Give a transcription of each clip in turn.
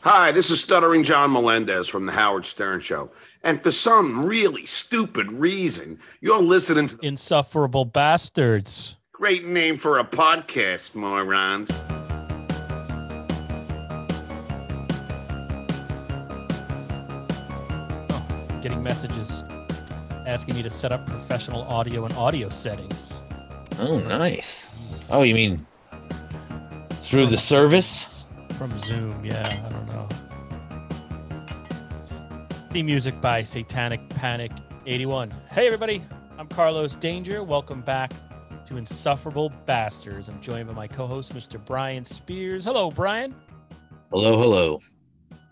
Hi, this is Stuttering John Melendez from The Howard Stern Show. And for some really stupid reason, you're listening to Insufferable Bastards. Great name for a podcast, morons. Oh, getting messages asking me to set up professional audio and audio settings. Oh, nice. Oh, you mean through the service? From Zoom, yeah, I don't know. Theme music by Satanic Panic 81. Hey, everybody, I'm Carlos Danger. Welcome back to Insufferable Bastards. I'm joined by my co host, Mr. Brian Spears. Hello, Brian. Hello, hello.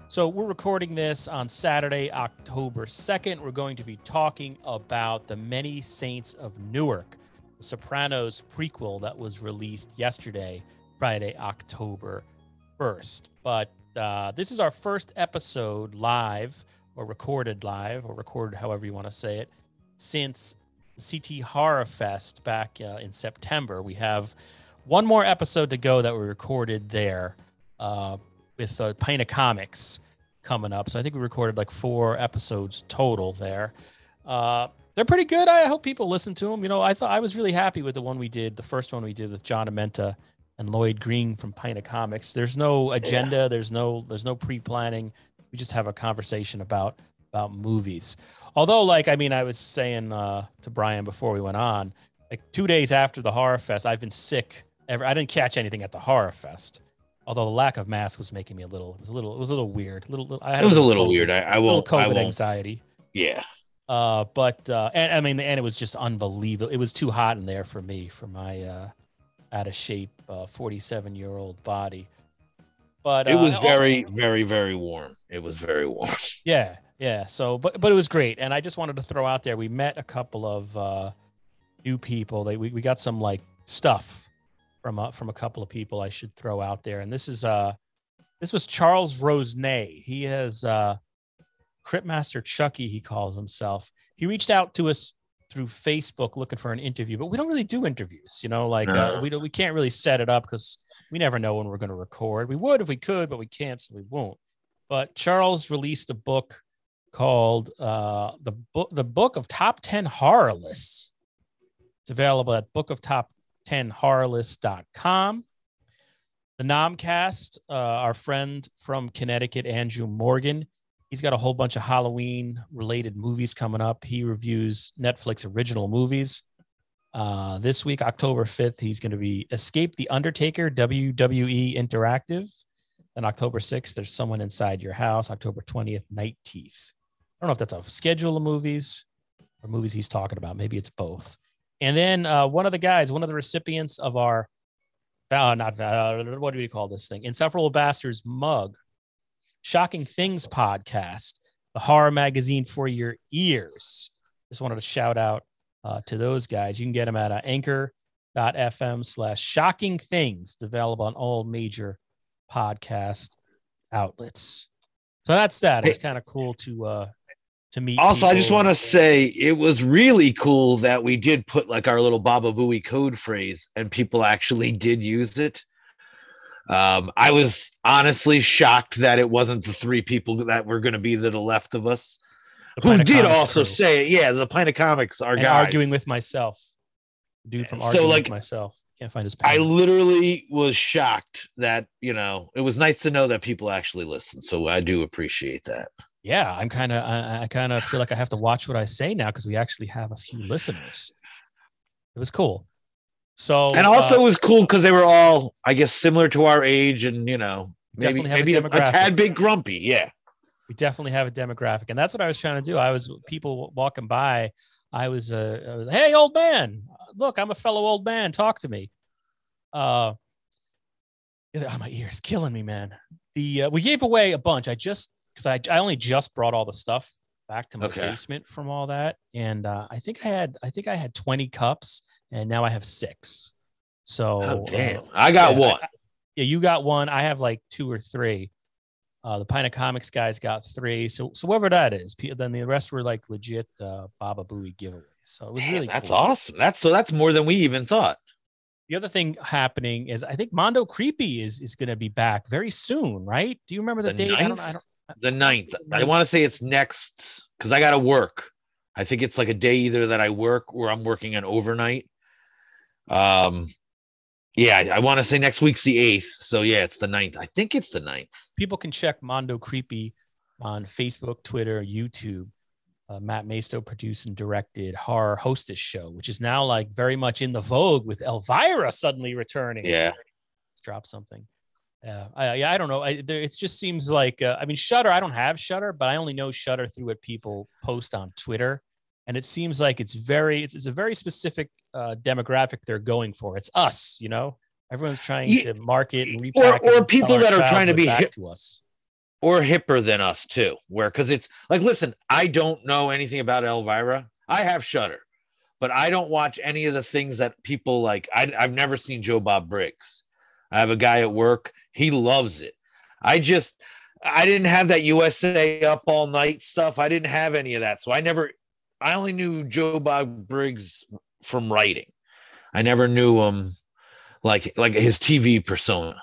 So, we're recording this on Saturday, October 2nd. We're going to be talking about The Many Saints of Newark, the Sopranos prequel that was released yesterday, Friday, October 1st. But uh, this is our first episode live or recorded live or recorded however you want to say it since CT Horror Fest back uh, in September. We have one more episode to go that we recorded there. Uh, with uh, of Comics coming up. So I think we recorded like four episodes total there. Uh, they're pretty good. I hope people listen to them. You know, I thought I was really happy with the one we did, the first one we did with John Amenta and Lloyd Green from Pint of Comics. There's no agenda. Yeah. There's no there's no pre-planning. We just have a conversation about about movies. Although, like I mean, I was saying uh, to Brian before we went on, like two days after the horror fest, I've been sick. Ever I didn't catch anything at the horror fest although the lack of mask was making me a little it was a little it was a little weird little, little I had it was a little, weird I, I won't COVID I won't. anxiety yeah uh but uh and I mean and it was just unbelievable it was too hot in there for me for my uh out of shape uh 47 year old body but it was uh, very oh, very very warm it was very warm yeah yeah so but but it was great and I just wanted to throw out there we met a couple of uh new people they we, we got some like stuff from a, from a couple of people I should throw out there. And this is uh this was Charles Rosenay. He has uh Cryptmaster Chucky, he calls himself. He reached out to us through Facebook looking for an interview, but we don't really do interviews, you know, like uh, we don't, we can't really set it up because we never know when we're going to record. We would if we could, but we can't, so we won't. But Charles released a book called uh, the book the book of top 10 horror lists. It's available at Book of Top 10horrorlist.com. The Nomcast, uh, our friend from Connecticut, Andrew Morgan, he's got a whole bunch of Halloween related movies coming up. He reviews Netflix original movies. Uh, this week, October 5th, he's going to be Escape the Undertaker, WWE Interactive. And October 6th, there's someone inside your house. October 20th, Night Teeth. I don't know if that's a schedule of movies or movies he's talking about. Maybe it's both. And then uh, one of the guys, one of the recipients of our, uh, not uh, what do we call this thing? Insufferable Bastards mug, Shocking Things podcast, the horror magazine for your ears. Just wanted to shout out uh, to those guys. You can get them at uh, anchor.fm slash shocking things, available on all major podcast outlets. So that's that. It's kind of cool to uh, to meet. Also, I just want to say it was really cool that we did put like our little Baba Booey code phrase and people actually did use it. Um, I was honestly shocked that it wasn't the three people that were going to be to the left of us who did also crew. say, yeah, the Pint of Comics are guys. arguing with myself. Dude from arguing so, like, with myself. Can't find his. Pen. I literally was shocked that you know it was nice to know that people actually listen. So I do appreciate that yeah, I'm kind of I, I kind of feel like I have to watch what I say now because we actually have a few listeners. It was cool. So and also uh, it was cool because they were all, I guess, similar to our age, and you know, maybe maybe a, a, tad bit grumpy. Yeah, we definitely have a demographic, and that's what I was trying to do. I was people walking by. I was, uh, hey, old man, look, I'm a fellow old man. Talk to me. Uh, oh, my ears killing me, man. The uh, we gave away a bunch. I just because I, I only just brought all the stuff back to my okay. basement from all that and uh, i think i had i think i had 20 cups and now i have six so oh, damn. Uh, i got yeah, one I, yeah you got one i have like two or three uh, the Pint of Comics guys got three. So, so whoever that is, then the rest were like legit uh, Baba Booey giveaways. So it was Damn, really that's cool. awesome. That's so that's more than we even thought. The other thing happening is I think Mondo Creepy is is going to be back very soon, right? Do you remember the, The date? I don't. I don't, The ninth. I want to say it's next because I got to work. I think it's like a day either that I work or I'm working an overnight. Um, yeah, I, I want to say next week's the eighth. So yeah, it's the ninth. I think it's the ninth. people can check Mondo Creepy on Facebook, Twitter, YouTube. Uh, Matt Maisto produced and directed Horror Hostess Show, which is now like very much in the vogue with Elvira suddenly returning. Yeah. drop something. Yeah, I, yeah, I don't know. I, there, it just seems like uh, I mean, Shutter. I don't have Shutter, but I only know Shutter through what people post on Twitter, and it seems like it's very, it's, it's a very specific uh, demographic they're going for. It's us, you know. Everyone's trying Yeah, to market and or- or and people that are trying to be hip- to us. or hipper than us too. Where because it's like, listen, I don't know anything about Elvira. I have Shutter, but I don't watch any of the things that people like. I, I've never seen Joe Bob Briggs. I have a guy at work. He loves it. I just I didn't have that USA up all night stuff. I didn't have any of that. So I never I only knew Joe Bob Briggs from writing. I never knew him like like his TV persona.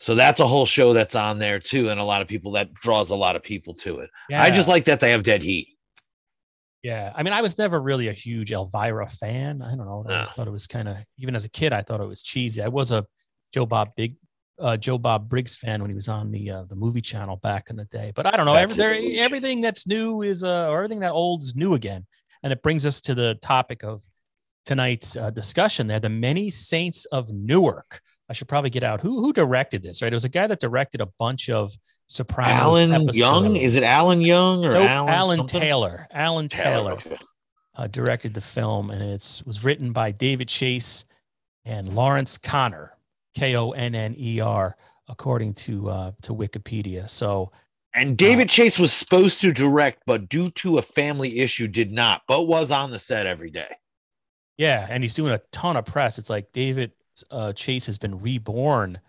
So that's a whole show that's on there too, and a lot of people that draws a lot of people to it. Yeah. I just like that they have dead heat. Yeah, I mean, I was never really a huge Elvira fan. I don't know. I No. thought it was kind of even as a kid, I thought it was cheesy. I was a Joe Bob Big, uh, Joe Bob Briggs fan when he was on the uh, the movie channel back in the day. But I don't know. That's Every, there, everything that's new is uh, or everything that old is new again, and it brings us to the topic of tonight's uh, discussion. There, the Many Saints of Newark. I should probably get out who who directed this. Right, it was a guy that directed a bunch of Sopranos. Alan Young? Is it. Alan Young or Nope, Alan, Alan? Taylor. Alan Taylor okay. uh, directed the film, and it was written by David Chase and Lawrence Konner, K O N N E R, according to uh, to Wikipedia. So And David Chase was supposed to direct, but due to a family issue, did not, but was on the set every day. yeah, and he's doing a ton of press. It's like David uh, Chase has been reborn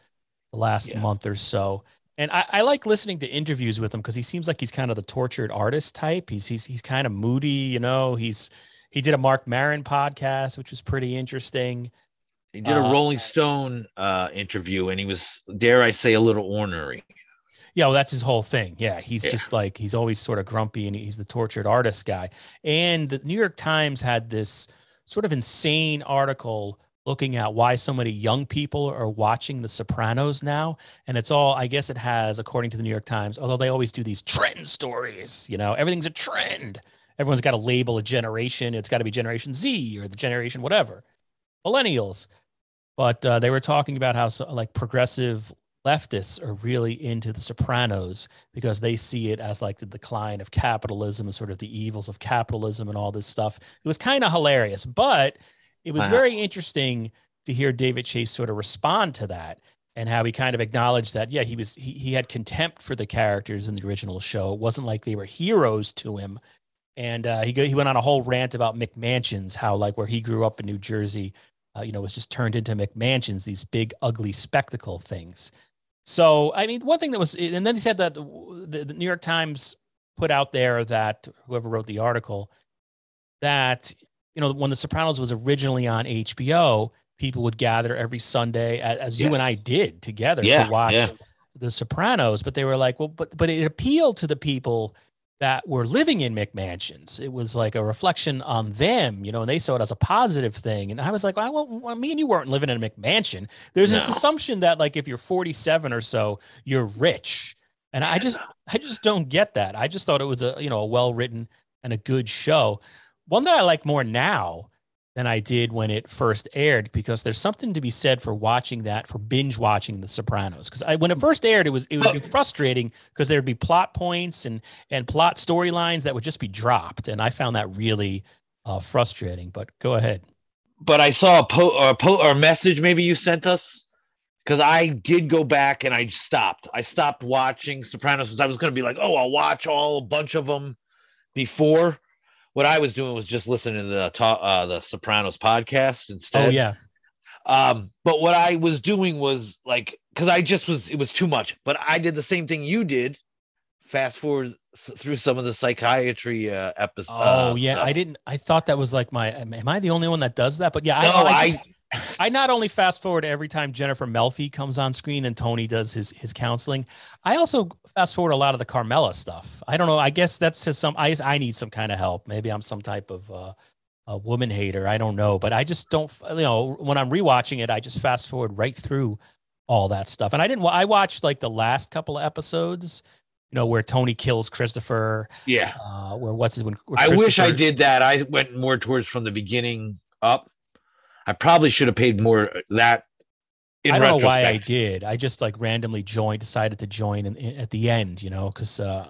the last Yeah. month or so. And I, I like listening to interviews with him because he seems like he's kind of the tortured artist type. He's he's he's kind of moody, you know. He's he did a Mark Maron podcast, which was pretty interesting. He did a Uh, Rolling Stone uh, interview, and he was, dare I say, a little ornery. Yeah, well, that's his whole thing. Yeah, he's Yeah. just like he's always sort of grumpy, and he's the tortured artist guy. And the New York Times had this sort of insane article looking at why so many young people are watching The Sopranos now, and it's all I guess it has, according to the New York Times. Although they always do these trend stories, you know, everything's a trend. Everyone's got to label a generation. It's got to be Generation Z or the generation whatever, millennials. But uh, they were talking about how so, like progressive leftists are really into the Sopranos because they see it as like the decline of capitalism and sort of the evils of capitalism and all this stuff. It was kind of hilarious, but it was Wow. very interesting to hear David Chase sort of respond to that and how he kind of acknowledged that yeah he was he, he had contempt for the characters in the original show. It wasn't like they were heroes to him. And uh, he go, he went on a whole rant about McMansions, how like where he grew up in New Jersey, uh, you know, was just turned into McMansions, these big ugly spectacle things. So, I mean, one thing that was, and then he said that the, the New York Times put out there that whoever wrote the article that, you know, when The Sopranos was originally on HBO, people would gather every Sunday, as you and I did together Yeah, to watch yeah. The Sopranos. But they were like, well, but but it appealed to the people that were living in McMansions. It was like a reflection on them, you know, and they saw it as a positive thing. And I was like, well, well me and you weren't living in a McMansion. There's this assumption that like if you're 47 or so, you're rich. And I just I just don't get that. I just thought it was a, you know, a well-written and a good show. One that I like more now than I did when it first aired because there's something to be said for watching that for binge watching The Sopranos because when it first aired it was it would be frustrating because there would be plot points and and plot storylines that would just be dropped and I found that really uh, frustrating. But go ahead. But I saw a po or a po or a message maybe you sent us because I did go back and I stopped. I stopped watching Sopranos because I was going to be like, oh, I'll watch all a bunch of them before. What I was doing was just listening to the uh, the Sopranos podcast instead. Oh yeah, Um, but what I was doing was like, because I just was, it was too much. But I did the same thing you did. Fast forward through some of the psychiatry uh, episodes. oh yeah. I didn't. I thought that was like my. Am I the only one that does that? But yeah, No, I, I, I- just, I not only fast forward every time Jennifer Melfi comes on screen and Tony does his his counseling. I also fast forward a lot of the Carmela stuff. I don't know. I guess that's just some. I I need some kind of help. Maybe I'm some type of uh, a woman hater. I don't know, but I just don't. You know, when I'm rewatching it, I just fast forward right through all that stuff. And I didn't. I watched like the last couple of episodes. You know, where Tony kills Christopher. Yeah. Uh, where what's his? When, I wish I did that. I went more towards from the beginning up. I probably should have paid more uh, that. I don't know why I did. I just like randomly joined, decided to join in, in, at the end, you know, because uh,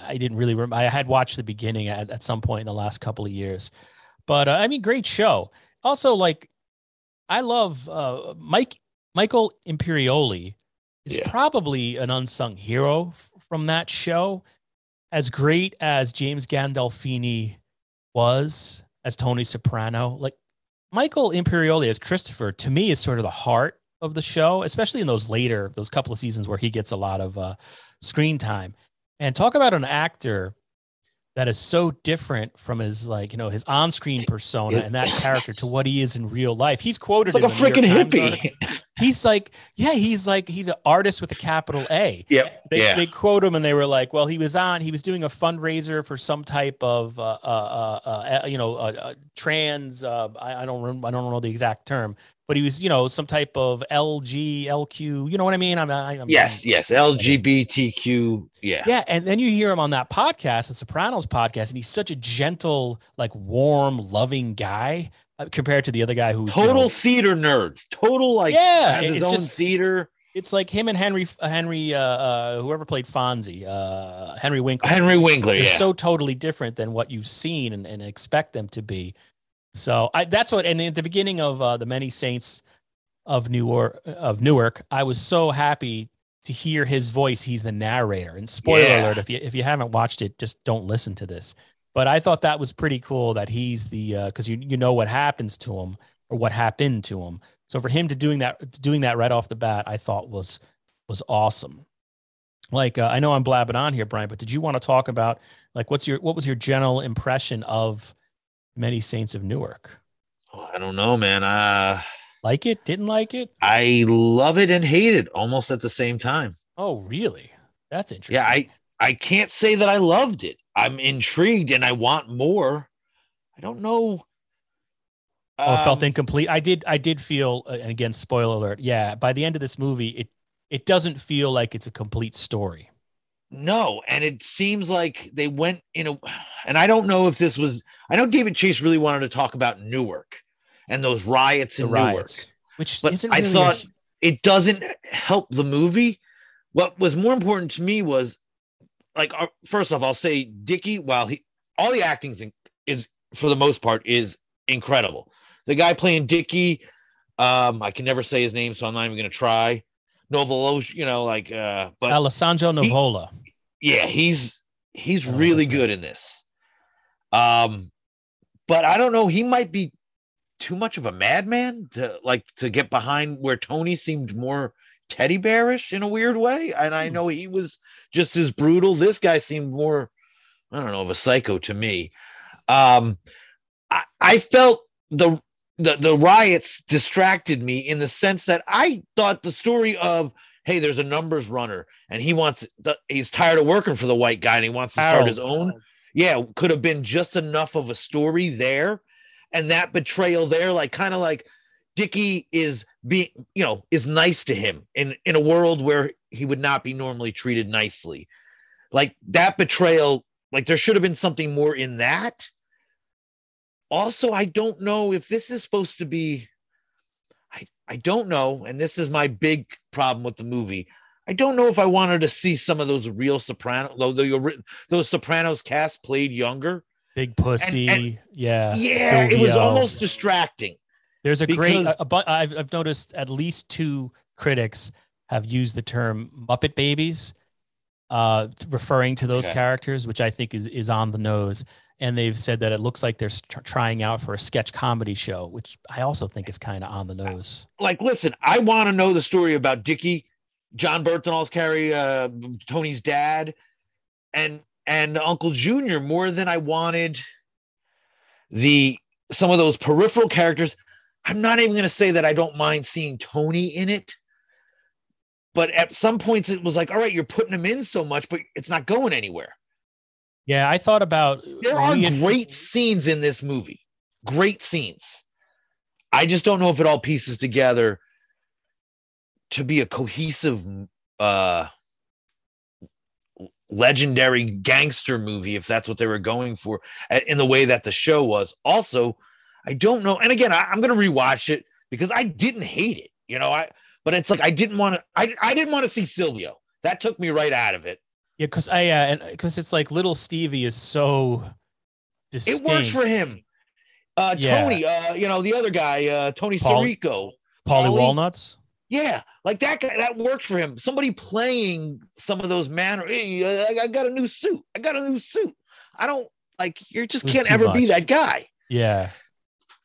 I didn't really remember. I had watched the beginning at, at some point in the last couple of years, but uh, I mean, great show. Also, like, I love uh, Mike Michael Imperioli is yeah. probably an unsung hero f- from that show. As great as James Gandolfini was as Tony Soprano, like Michael Imperioli as Christopher, to me, is sort of the heart of the show, especially in those later, those couple of seasons where he gets a lot of uh, screen time. And talk about an actor that is so different from his like you know his on-screen persona and that character to what he is in real life. He's quoted like a freaking hippie. He's like, yeah, he's like he's an artist with a capital A. Yep. They, yeah. they quote him and they were like, well, he was on, he was doing a fundraiser for some type of, uh, uh, uh, uh you know, uh, uh, trans. I, I, don't, remember, I don't know the exact term, but he was, you know, some type of LG, LQ. You know what I mean? I'm, I'm yes, I'm, yes, LGBTQ. Yeah, yeah. And then you hear him on that podcast, the Sopranos podcast, and he's such a gentle, like warm, loving guy compared to the other guy who's total you know, theater nerds, total like yeah, his it's own just theater. It's like him and Henry, uh, Henry, uh, uh, whoever played Fonzie, uh, Henry Winkler. Henry Winkler, yeah. so totally different than what you've seen and, and expect them to be. So I, that's what. And at the beginning of uh, the Many Saints of Newark, of Newark, I was so happy to hear his voice. He's the narrator. And spoiler yeah. alert: if you if you haven't watched it, just don't listen to this. But I thought that was pretty cool that he's the because uh, you you know what happens to him or what happened to him. So for him to doing that doing that right off the bat, I thought was was awesome. Like uh, I know I'm blabbing on here, Brian, but did you want to talk about like what's your what was your general impression of many saints of Newark? Oh, I don't know, man. Uh like it? Didn't like it? I love it and hate it almost at the same time. Oh, really? That's interesting. Yeah, I I can't say that I loved it. I'm intrigued and I want more. I don't know. Oh, it felt um, incomplete. I did. I did feel, uh, and again, spoiler alert. Yeah, by the end of this movie, it it doesn't feel like it's a complete story. No, and it seems like they went in a, and I don't know if this was. I know David Chase really wanted to talk about Newark and those riots in the Newark, riots, which but really I thought a... it doesn't help the movie. What was more important to me was, like, uh, first off, I'll say Dickie. While he, all the acting is is for the most part is incredible. The guy playing Dickie, um, I can never say his name, so I'm not even gonna try. Novolo, you know, like uh but Alessandro Nivola. He, yeah, he's he's oh, really good in this. Um, but I don't know, he might be too much of a madman to like to get behind where Tony seemed more teddy bearish in a weird way. And I hmm. know he was just as brutal. This guy seemed more, I don't know, of a psycho to me. Um, I, I felt the the the riots distracted me in the sense that I thought the story of hey, there's a numbers runner and he wants the, he's tired of working for the white guy and he wants to start his own. Yeah, could have been just enough of a story there, and that betrayal there, like kind of like Dickie is being, you know, is nice to him in in a world where he would not be normally treated nicely. Like that betrayal, like there should have been something more in that also, I don't know if this is supposed to be. I, I don't know, and this is my big problem with the movie. I don't know if I wanted to see some of those real soprano, those, those Sopranos cast played younger. Big pussy, and, and, yeah, yeah. Silvio. It was almost distracting. There's a great. A, a, I've I've noticed at least two critics have used the term Muppet Babies, uh, referring to those okay. characters, which I think is is on the nose and they've said that it looks like they're tr- trying out for a sketch comedy show, which I also think is kind of on the nose. Like, listen, I want to know the story about Dickie, Jon Bernthal's carry uh, Tony's dad, and and Uncle Junior more than I wanted the some of those peripheral characters. I'm not even going to say that I don't mind seeing Tony in it. But at some points, it was like, all right, you're putting him in so much, but it's not going anywhere. Yeah, I thought about There are great scenes in this movie, great scenes. I just don't know if it all pieces together to be a cohesive, uh, legendary gangster movie, if that's what they were going for, in the way that the show was. Also, I don't know. And again, I, I'm going to rewatch it because I didn't hate it. You know, I but it's like I didn't want to. I I didn't want to see Silvio. That took me right out of it. Yeah, because I uh, because it's like little Stevie is so distinct. It works for him. Uh, Yeah. Tony, uh, you know the other guy, uh, Tony Paul- Sirico. Pauly? Walnuts. Yeah, like that guy. That worked for him. Somebody playing some of those manner. Hey, uh, I, I got a new suit. I got a new suit. I don't like. You just can't ever be that guy. Yeah,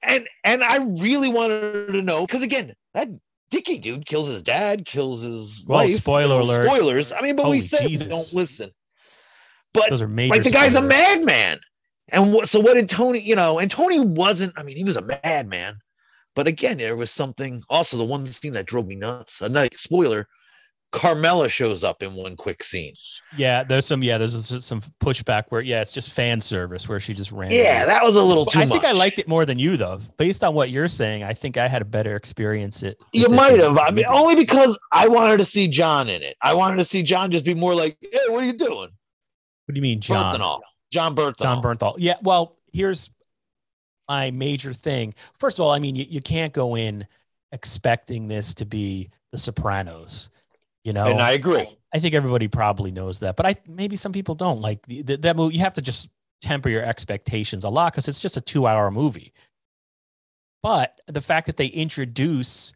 and and I really wanted to know because again, that Dicky dude kills his dad, kills his Well, wife. spoiler alert. Spoilers. I mean, but we Holy said Jesus. don't listen. But those are major. like the guy's a madman, and what? So what did Tony? You know, and Tony wasn't. I mean, he was a madman, but again, there was something. Also, the one scene that drove me nuts. Another spoiler. Carmela shows up in one quick scene. Yeah, there's some. Yeah, there's some pushback where yeah, it's just fan service where she just ran. Yeah, that was a little too I much. think I liked it more than you though. Based on what you're saying, I think I had a better experience. It. You might have. I mean, only because I wanted to see John in it. I wanted to see John just be more like, "Hey, what are you doing?" What do you mean, John? Bernthal. Jon Bernthal. Jon Bernthal. Yeah. Well, here's my major thing. First of all, I mean, you, you can't go in expecting this to be The Sopranos. You know, And I agree. I think everybody probably knows that, but I maybe some people don't like the, the, that movie. You have to just temper your expectations a lot because it's just a two-hour movie. But the fact that they introduce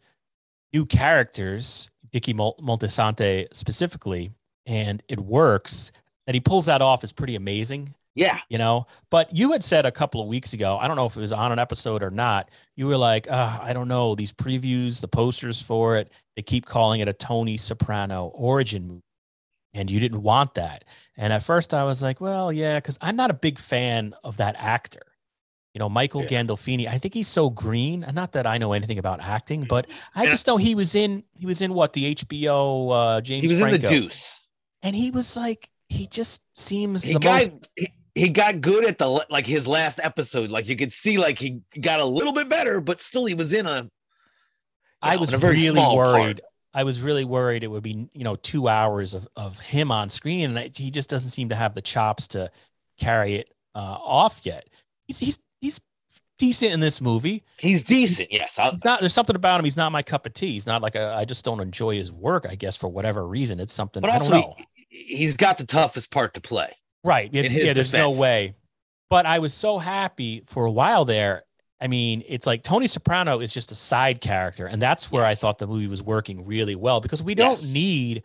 new characters, Dicky Moltisanti specifically, and it works, that he pulls that off is pretty amazing Yeah. you know but you had said a couple of weeks ago i don't know if it was on an episode or not you were like uh, i don't know these previews the posters for it they keep calling it a tony soprano origin movie and you didn't want that and at first i was like well yeah because i'm not a big fan of that actor you know michael Yeah. gandolfini i think he's so green not that i know anything about acting but i And- just know he was in he was in what the hbo uh james He was franco in the deuce. and he was like he just seems He the got most he, he got good at the like his last episode. Like you could see like he got a little bit better, but still he was in a I know, was really small part. worried. I was really worried it would be, you know, two hours of, of him on screen, and I, he just doesn't seem to have the chops to carry it uh, off yet. He's he's he's decent in this movie. he's decent. Yes. Not. There's something about him. He's not my cup of tea. He's not like a. I just don't enjoy his work. I guess for whatever reason, it's something but I don't also know. he, he's got the toughest part to play. Right. Yeah, there's no way. But I was so happy for a while there. I mean, it's like Tony Soprano is just a side character. And that's where I thought the movie was working really well because we don't Yes. need.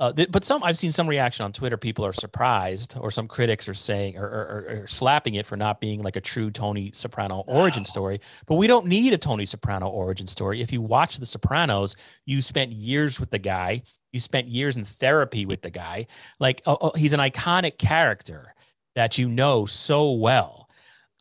Uh, th- but some I've seen some reaction on Twitter. People are surprised, or some critics are saying or, or, or- slapping it for not being like a true Tony Soprano origin Wow. story. But we don't need a Tony Soprano origin story. If you watch The Sopranos, you spent years with the guy. You spent years in therapy with the guy. Like oh, oh, he's an iconic character that you know so well.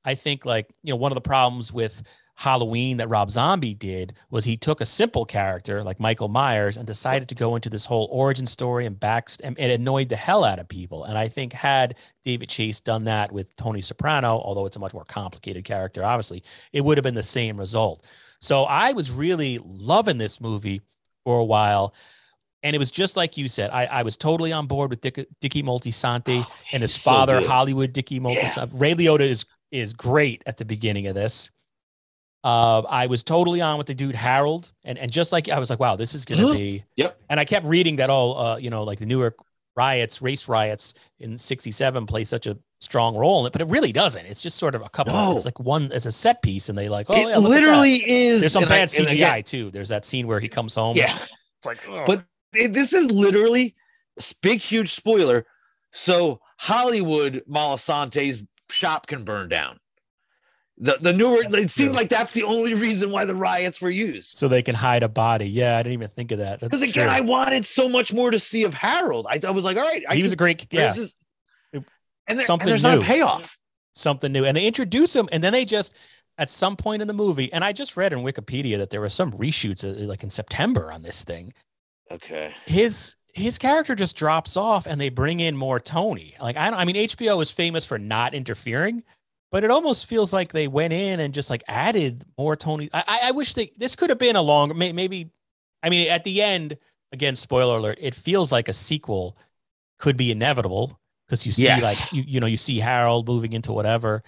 I think like you know one of the problems with Halloween that Rob Zombie did was he took a simple character like Michael Myers and decided to go into this whole origin story and back and it annoyed the hell out of people. And I think had David Chase done that with Tony Soprano, although it's a much more complicated character, obviously, it would have been the same result. So I was really loving this movie for a while. And it was just like you said. I, I was totally on board with Dick, Dickie Moltisanti Oh, and his he's so father. Hollywood Dickie Moltisanti. Ray Liotta is is great at the beginning of this. Uh, I was totally on with the dude Harold, and and just like I was like, wow, this is gonna Mhm. be. Yep. And I kept reading that all, uh, you know, like the Newark riots, race riots in '67 play such a strong role in it, but it really doesn't. It's just sort of a couple. No. It's like one as a set piece, and they like, oh it yeah, look at that. literally is. There's some and I- bad CGI again, too. There's that scene where he comes home. Yeah. It's like, ugh. But it- this is literally big, huge spoiler. So Hollywood Moltisanti's shop can burn down. The the newer it seemed true. like that's the only reason why the riots were used. so they can hide a body. Yeah, I didn't even think of that. Because again, true. I wanted so much more to see of Harold. I, I was like, all right, I he was a can- great, yeah, this is- and, there, and something there's not new. a payoff. something new, and they introduce him, and then they just at some point in the movie, and I just read in Wikipedia that there were some reshoots uh, like in September on this thing. Okay. His his character just drops off, and they bring in more Tony. Like I don't, I mean, HBO is famous for not interfering, but it almost feels like they went in and just like added more Tony. I, I wish they this could have been a longer, maybe. I mean, at the end, again, spoiler alert, it feels like a sequel could be inevitable because you see yes. like you, you know you see Harold moving into whatever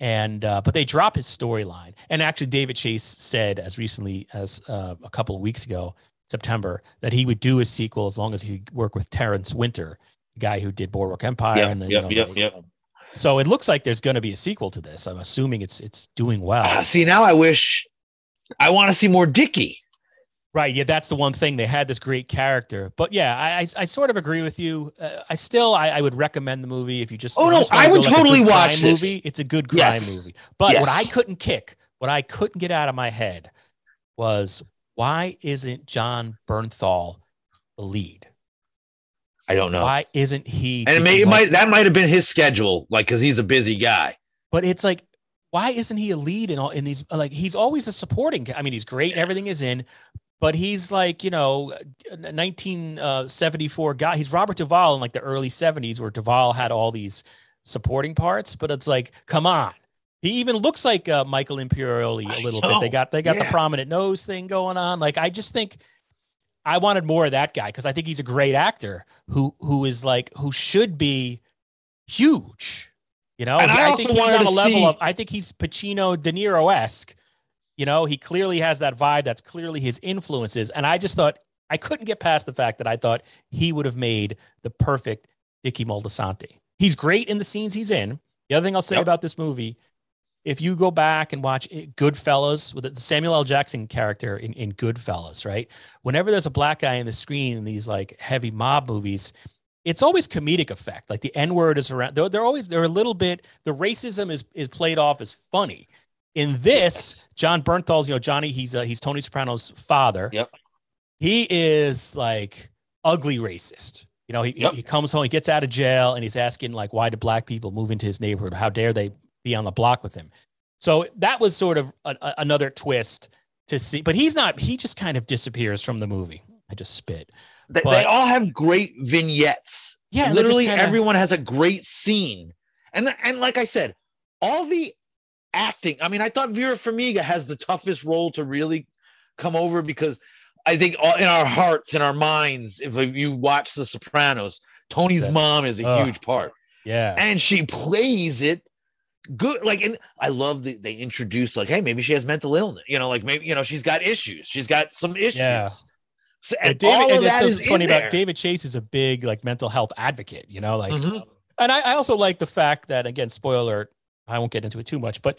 and uh, but they drop his storyline and actually david chase said as recently as uh, a couple of weeks ago september that he would do a sequel as long as he work with terence winter the guy who did boardwalk empire yep, and then, yep, you know, yep, yep. so it looks like there's going to be a sequel to this i'm assuming it's it's doing well uh, see now i wish i want to see more dicky Right. Yeah, that's the one thing. They had this great character, but yeah, I I, I sort of agree with you. Uh, I still I, I, would recommend the movie if you just. Oh no, just I would totally like watch this. movie. It's a good crime yes. movie. But yes. what I couldn't kick, what I couldn't get out of my head, was why isn't Jon Bernthal the lead? I don't know. Why isn't he? And it, may, it might that might have been his schedule, like because he's a busy guy. But it's like why isn't he a lead in all in these like he's always a supporting i mean he's great everything is in but he's like you know 1974 uh, guy he's robert duvall in like the early 70s where duvall had all these supporting parts but it's like come on he even looks like uh, michael imperioli a little bit they got they got yeah. the prominent nose thing going on like i just think i wanted more of that guy because i think he's a great actor who who is like who should be huge you know I, I, think he's on a level see... of i think he's pacino de niro-esque you know, he clearly has that vibe. That's clearly his influences. And I just thought I couldn't get past the fact that I thought he would have made the perfect Dickie Moltisanti. He's great in the scenes he's in. The other thing I'll say yep. about this movie, if you go back and watch Goodfellas with the Samuel L. Jackson character in, in Goodfellas, right? Whenever there's a black guy in the screen in these like heavy mob movies, it's always comedic effect. Like the N word is around. They're, they're always they're a little bit. The racism is is played off as funny. In this, Jon Bernthal's, you know, Johnny, he's uh, he's Tony Soprano's father. Yep. He is like ugly racist. You know, he, yep. he comes home, he gets out of jail, and he's asking like, why do black people move into his neighborhood? How dare they be on the block with him? So that was sort of a, a, another twist to see. But he's not. He just kind of disappears from the movie. I just spit. They, but, they all have great vignettes. Yeah, literally kinda... everyone has a great scene, and the, and like I said, all the acting. I mean, I thought Vera Farmiga has the toughest role to really come over because I think all, in our hearts, in our minds, if you watch The Sopranos, Tony's mom is a huge part. Yeah, and she plays it good. Like, and I love that they introduce like, hey, maybe she has mental illness. You know, like maybe you know she's got issues. She's got some issues. Yeah. So, and David, all of and that is funny about David Chase is a big like mental health advocate. You know, like. Mm-hmm. And I, I also like the fact that again, spoiler I won't get into it too much, but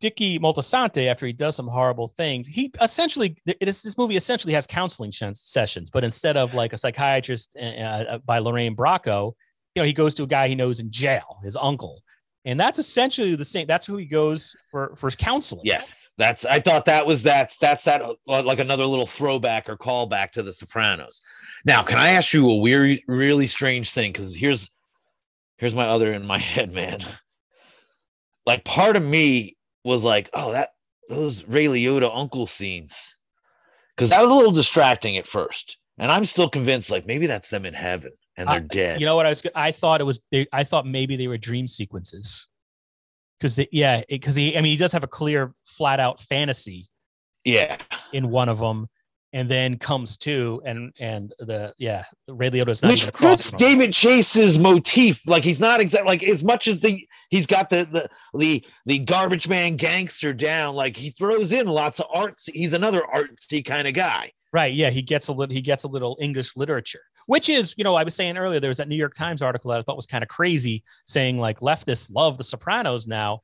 Dickie Moltisanti, after he does some horrible things, he essentially is, this movie essentially has counseling sessions, but instead of like a psychiatrist uh, uh, by Lorraine Bracco, you know, he goes to a guy he knows in jail, his uncle, and that's essentially the same. That's who he goes for for counseling. Yes, that's. I thought that was that's that's that uh, like another little throwback or callback to The Sopranos. Now, can I ask you a weird, really strange thing? Because here's here's my other in my head, man like part of me was like, oh, that those Ray Liotta uncle scenes, because that was a little distracting at first, and I'm still convinced like maybe that's them in heaven and they're I, dead. You know what I was? I thought it was. They, I thought maybe they were dream sequences, because yeah, because he. I mean, he does have a clear, flat out fantasy. Yeah. In one of them, and then comes to and and the yeah Ray Liotta is not Which fits David Chase's motif. Like he's not exactly like as much as the he's got the the the the garbage man gangster down. Like he throws in lots of arts. He's another artsy kind of guy. Right. Yeah. He gets a little. He gets a little English literature, which is you know I was saying earlier there was that New York Times article that I thought was kind of crazy, saying like leftists love The Sopranos now,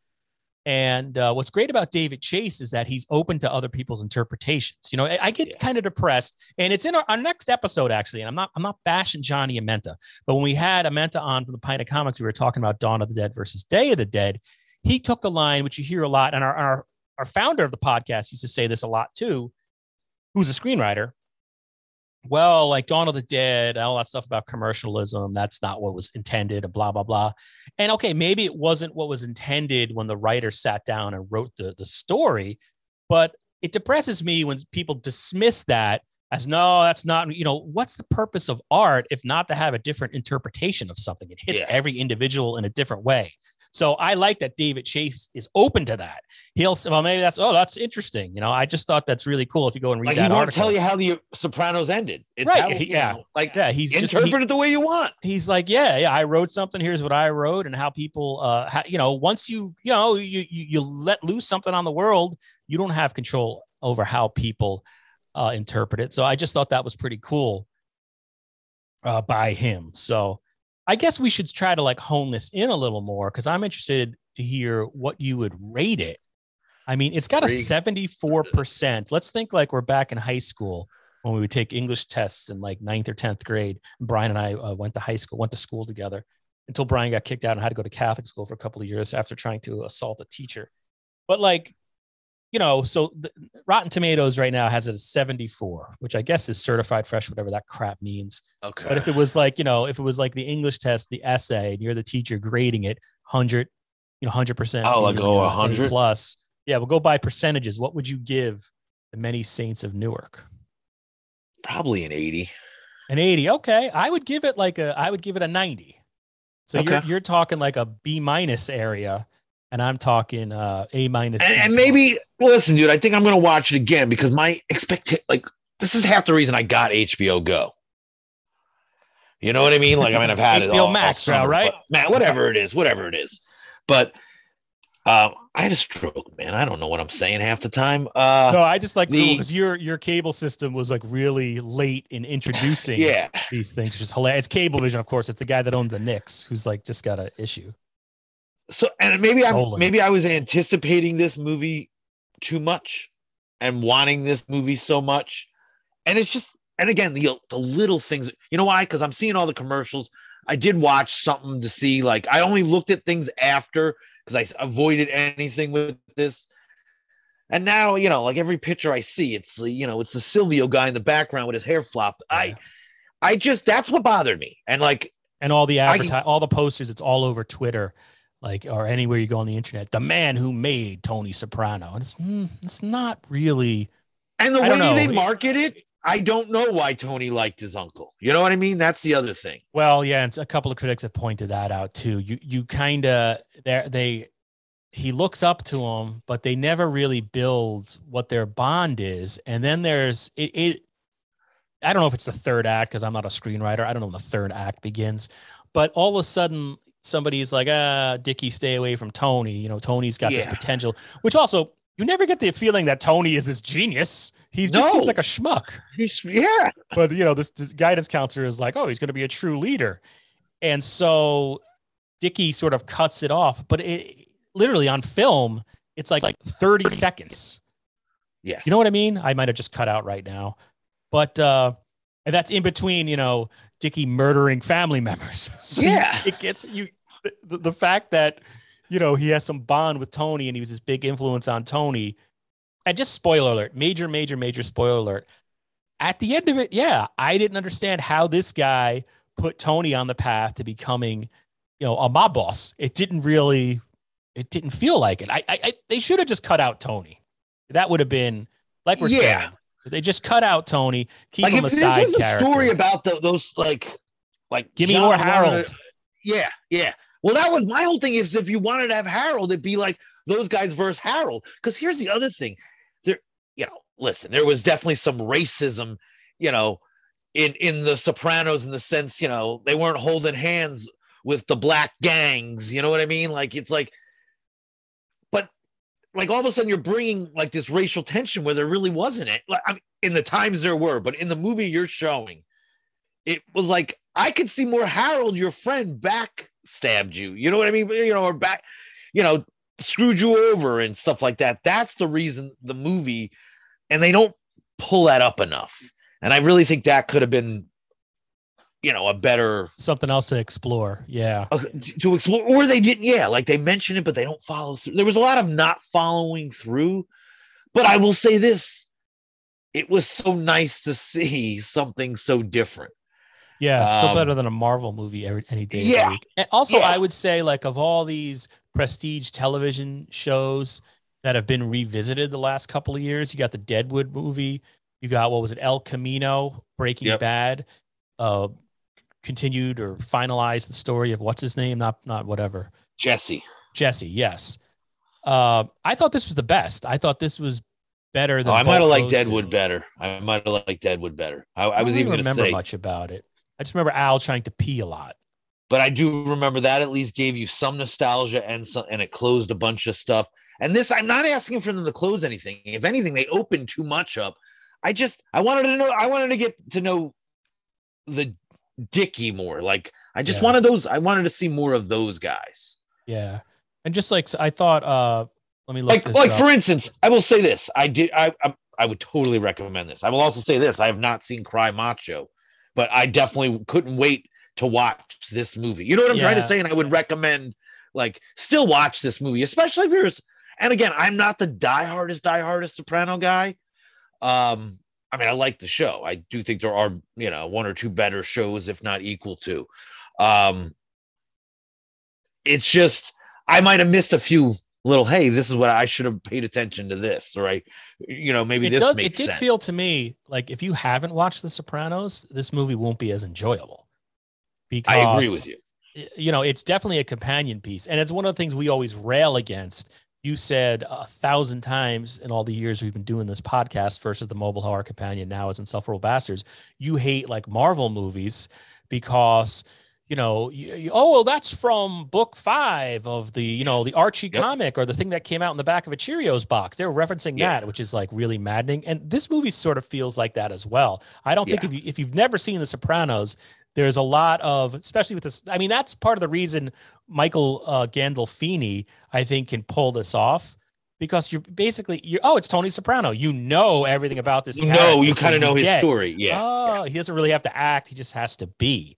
and uh, what's great about David Chase is that he's open to other people's interpretations. You know, I, I get yeah. kind of depressed, and it's in our, our, next episode actually. And I'm not I'm not bashing Johnny Amenta, but when we had Amenta on from the Pint of Comics, we were talking about Dawn of the Dead versus Day of the Dead. He took the line, which you hear a lot, and our our, our founder of the podcast used to say this a lot too, who's a screenwriter. Well, like Dawn of the Dead, all that stuff about commercialism, that's not what was intended, and blah, blah, blah. And okay, maybe it wasn't what was intended when the writer sat down and wrote the, the story, but it depresses me when people dismiss that as no, that's not, you know, what's the purpose of art if not to have a different interpretation of something? It hits Yeah. every individual in a different way. So I like that David Chase is open to that. He'll say, well, maybe that's, oh, that's interesting. You know, I just thought that's really cool if you go and read Like he that won't article. tell you how the Sopranos ended. It's Right, how, he- you yeah. know, like yeah, he's just, he- it the way you want. he's like, yeah, yeah, I wrote something. Here's what I wrote, and how people, uh, how, you know, once you, you know, you, you you let loose something on the world, you don't have control over how people uh, interpret it. So I just thought that was pretty cool uh, by him. So I guess we should try to like hone this in a little more because I'm interested to hear what you would rate it. I mean, it's got a 74%. Let's think like we're back in high school when we would take English tests in like ninth or 10th grade. Brian and I uh, went to high school, went to school together until Brian got kicked out and had to go to Catholic school for a couple of years after trying to assault a teacher. But like, you know, so the, Rotten Tomatoes right now has it as 74, which I guess is certified fresh, whatever that crap means. Okay. But if it was like, you know, if it was like the English test, the essay, and you're the teacher grading it, 100, you know, 100%. Oh, like, oh, uh, A 100? plus. Yeah, we'll go by percentages. What would you give the many saints of Newark? probably an 80. An 80. Okay. I would give it like a I would give it a 90. So you're you're talking like a B minus area, and I'm talking uh A minus. And, and maybe listen, dude, I think I'm gonna watch it again because my expect like this is half the reason I got HBO Go. You know what I mean? Like I mean, I've had it HBO all, all Max now, summer, right? man, whatever it is, whatever it is. But um, I had a stroke, man. I don't know what I'm saying half the time. Uh, no, I just like because your your cable system was like really late in introducing yeah, these things, which is hilarious. It's Cablevision, of course. It's the guy that owned the Knicks, who's like just got an issue. So and maybe I'm Nolan. maybe I was anticipating this movie too much and wanting this movie so much, and it's just and again the the little things. You know why? Because I'm seeing all the commercials. I did watch something to see. Like I only looked at things after because I avoided anything with this. And now you know, like every picture I see, it's you know, it's the Silvio guy in the background with his hair flopped. I, Yeah. I just that's what bothered me. And like and all the I advertise, all the posters. It's all over Twitter, like or anywhere you go on the internet. The man who made Tony Soprano, and it's mm, it's not really. And the way know. they market it, I don't know why Tony liked his uncle. You know what I mean? That's the other thing. Well, yeah, and a couple of critics have pointed that out too. You you kind of they they he looks up to him, but they never really build what their bond is. And then there's it. it I don't know if it's the third act because I'm not a screenwriter. I don't know when the third act begins, but all of a sudden somebody's like, ah, Dickie, stay away from Tony. You know, Tony's got this potential, which also you never get the feeling that Tony is this genius. He just seems like a schmuck He's, yeah. but you know this, this guidance counselor is like oh he's going to be a true leader and so Dickie sort of cuts it off but it literally on film it's like like 30 seconds Yes. you know what i mean i might have just cut out right now but uh and that's in between you know Dickie murdering family members. So Yeah. it gets you the, the fact that you know he has some bond with tony and he was this big influence on tony. And just spoiler alert major major major spoiler alert. At the end of it yeah i didn't understand how this guy put tony on the path to becoming you know a mob boss. It didn't really it didn't feel like it. I i, I they should have just cut out tony. That would have been like we're Yeah. saying they just cut out tony keep like him a side was a character story about the, those like like give me John more harold to- yeah, yeah. Well, that was my whole thing. Is if you wanted to have Harold, it'd be like those guys versus Harold. Because here's the other thing. There, you know, listen, there was definitely some racism, you know, in in the Sopranos in the sense, you know, they weren't holding hands with the black gangs. You know what I mean? Like it's like, like all of a sudden you're bringing like this racial tension where there really wasn't it. Like I mean, in the times there were, but in the movie you're showing, it was like I could see more Harold, your friend, back stabbed you. You know what I mean? You know, or back, you know, screwed you over and stuff like that. That's the reason the movie, and they don't pull that up enough. And I really think that could have been, you know, a better something else to explore yeah uh, to explore, or they didn't. Yeah, like they mention it, but they don't follow through. There was a lot of not following through. But I will say this: it was so nice to see something so different. Yeah, still Um, better than a Marvel movie every any day. of the yeah, week. And also, yeah. I would say like of all these prestige television shows that have been revisited the last couple of years, you got the Deadwood movie. You got what was it, El Camino, Breaking Yep. Bad, uh, continued or finalized the story of what's his name, not not whatever Jesse. Jesse. Yes, uh, I thought this was the best. I thought this was better than. Oh, I might have liked Deadwood two. better. I might have liked Deadwood better. I, I don't was even remember say, much about it. I just remember Al trying to pee a lot. but I do remember that at least gave you some nostalgia and some, and it closed a bunch of stuff. And this, I'm not asking for them to close anything. If anything, they opened too much up. I just, I wanted to know, I wanted to get to know the Dickie more. Like, I just Yeah. wanted those, I wanted to see more of those guys. Yeah, and just like I thought. uh Let me look like this like up. for instance i will say this i did i I, I would totally recommend this i will also say this i have not seen cry macho but i definitely couldn't wait to watch this movie you know what i'm trying to say and i would recommend like still watch this movie especially if there's and again i'm not the diehardest diehardest soprano guy um i mean i like the show i do think there are you know one or two better shows if not equal to um it's just i might have missed a few little hey this is what i should have paid attention to this or i you know maybe it this does. makes It did sense. feel to me like if you haven't watched The Sopranos, this movie won't be as enjoyable. Because i agree with you You know, it's definitely a companion piece, and it's one of the things we always rail against. You said a thousand times in all the years we've been doing this podcast versus the mobile horror companion now as Insufferable Bastards. You hate like Marvel movies because you know, you, you- oh well, that's from book five of the you know the Archie Yep. comic or the thing that came out in the back of a Cheerios box. They were referencing Yeah. that, which is like really maddening. And this movie sort of feels like that as well. I don't think if you if you've never seen The Sopranos, there's a lot of especially with this. I mean, that's part of the reason Michael uh, Gandolfini I think can pull this off. Because you're basically you're oh it's Tony Soprano you know everything about this you know you kind of know his get- story yeah Oh, he doesn't really have to act. He just has to be.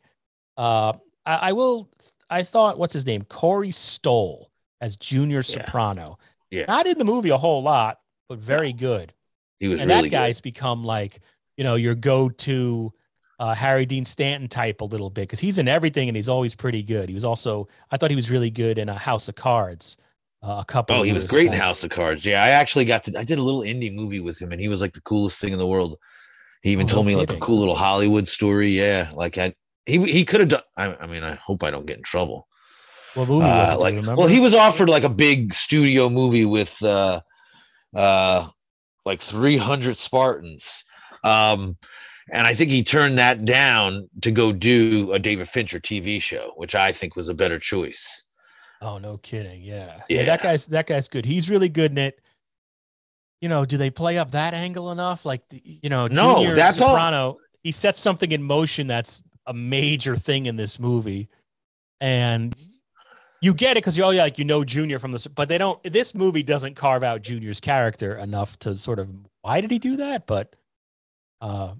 Uh, I, I will. I thought, what's his name? Corey Stoll as Junior Soprano. Yeah. Not in the movie a whole lot, but very good. he was And really that good. guy's become like, you know, your go-to uh, Harry Dean Stanton type a little bit because he's in everything and he's always pretty good. He was also, I thought he was really good in a House of Cards. Uh, a couple. Oh, of he was great in. House of Cards. Yeah, I actually got to. I did a little indie movie with him, and he was like the coolest thing in the world. He even Oh, no told me like a cool little Hollywood story. Yeah, like I he he could have done. I, I mean, I hope I don't get in trouble. What movie was Uh, it? Like, well, he was offered like a big studio movie with uh, uh, like 300 Spartans. Um, and I think he turned that down to go do a David Fincher TV show, which I think was a better choice. Oh, no kidding. Yeah. yeah. Yeah. That guy's that guy's good. He's really good in it. You know, do they play up that angle enough? Like, you know, No, Junior that's all- Soprano, he sets something in motion that's a major thing in this movie. And you get it because you oh yeah, like you know Junior from this, but they don't this movie doesn't carve out Junior's character enough to sort of why did he do that? But uh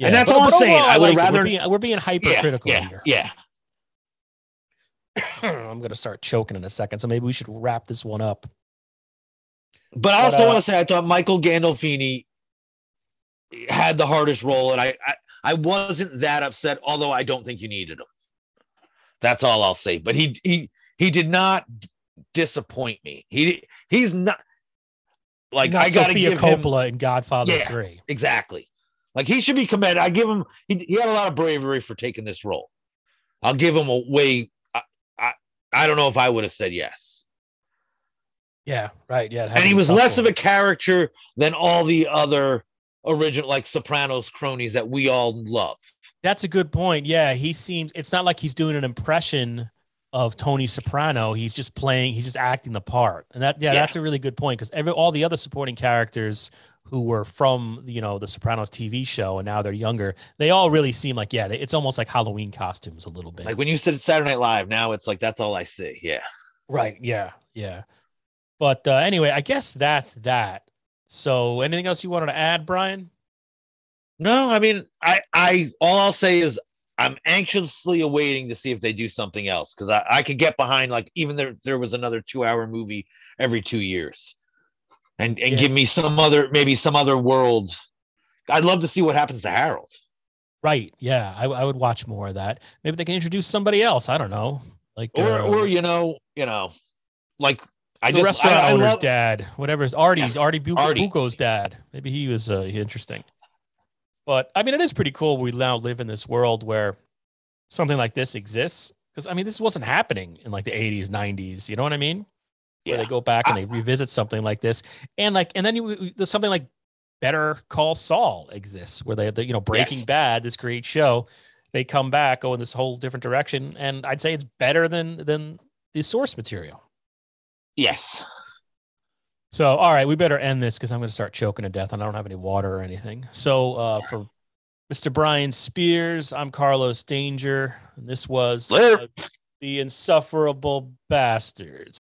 And that's all I'm saying. I would rather- we're being, we're being hypercritical yeah, here. yeah. I'm gonna start choking in a second, so maybe we should wrap this one up. But I also uh, want to say I thought Michael Gandolfini had the hardest role, and I, I I wasn't that upset, although I don't think you needed him. That's all I'll say. But he he he did not disappoint me. He he's not like He's not I got to give him Coppola in Godfather Yeah. Three. exactly. Like he should be commended. I give him he, he had a lot of bravery for taking this role. I'll give him a way. I I, I don't know if I would have said yes. Yeah, right. Yeah, and he was less of a character than all the other original like sopranos cronies that we all love That's a good point. Yeah, he seems. It's not like he's doing an impression of Tony Soprano. He's just playing. He's just acting the part. And that, yeah, Yeah. that's a really good point because every all the other supporting characters who were from you know the Sopranos TV show and now they're younger, they all really seem like yeah, they, it's almost like Halloween costumes a little bit. like when you said saturday night live now it's like that's all i see yeah Right. Yeah. Yeah. But uh, anyway, I guess that's that. So, anything else you wanted to add, Brian? no i mean i i all i'll say is i'm anxiously awaiting to see if they do something else because I, I could get behind like even there there was another two hour movie every two years and and Yeah. give me some other maybe some other world I'd love to see what happens to Harold. Right. Yeah. I, I would watch more of that. Maybe they can introduce somebody else. I don't know. Like Or uh, or you know, you know, like I the just restaurant I, I owner's love- dad, whatever is Artie's, Artie Bu- Artie. Bucco's dad. Maybe he was uh, interesting. But I mean, it is pretty cool. We now live in this world where something like this exists. Because I mean, this wasn't happening in like the 80s, 90s. You know what I mean? Where Yeah. they go back and they revisit something like this, and like, and then you, there's something like Better Call Saul exists, where they, the, you know, Breaking Yes. Bad, this great show, they come back, go in this whole different direction, and I'd say it's better than than the source material. Yes. So, all right, we better end this because I'm going to start choking to death and I don't have any water or anything. So, uh, for Mr. Brian Spears, I'm Carlos Danger. And this was uh, The Insufferable Bastards.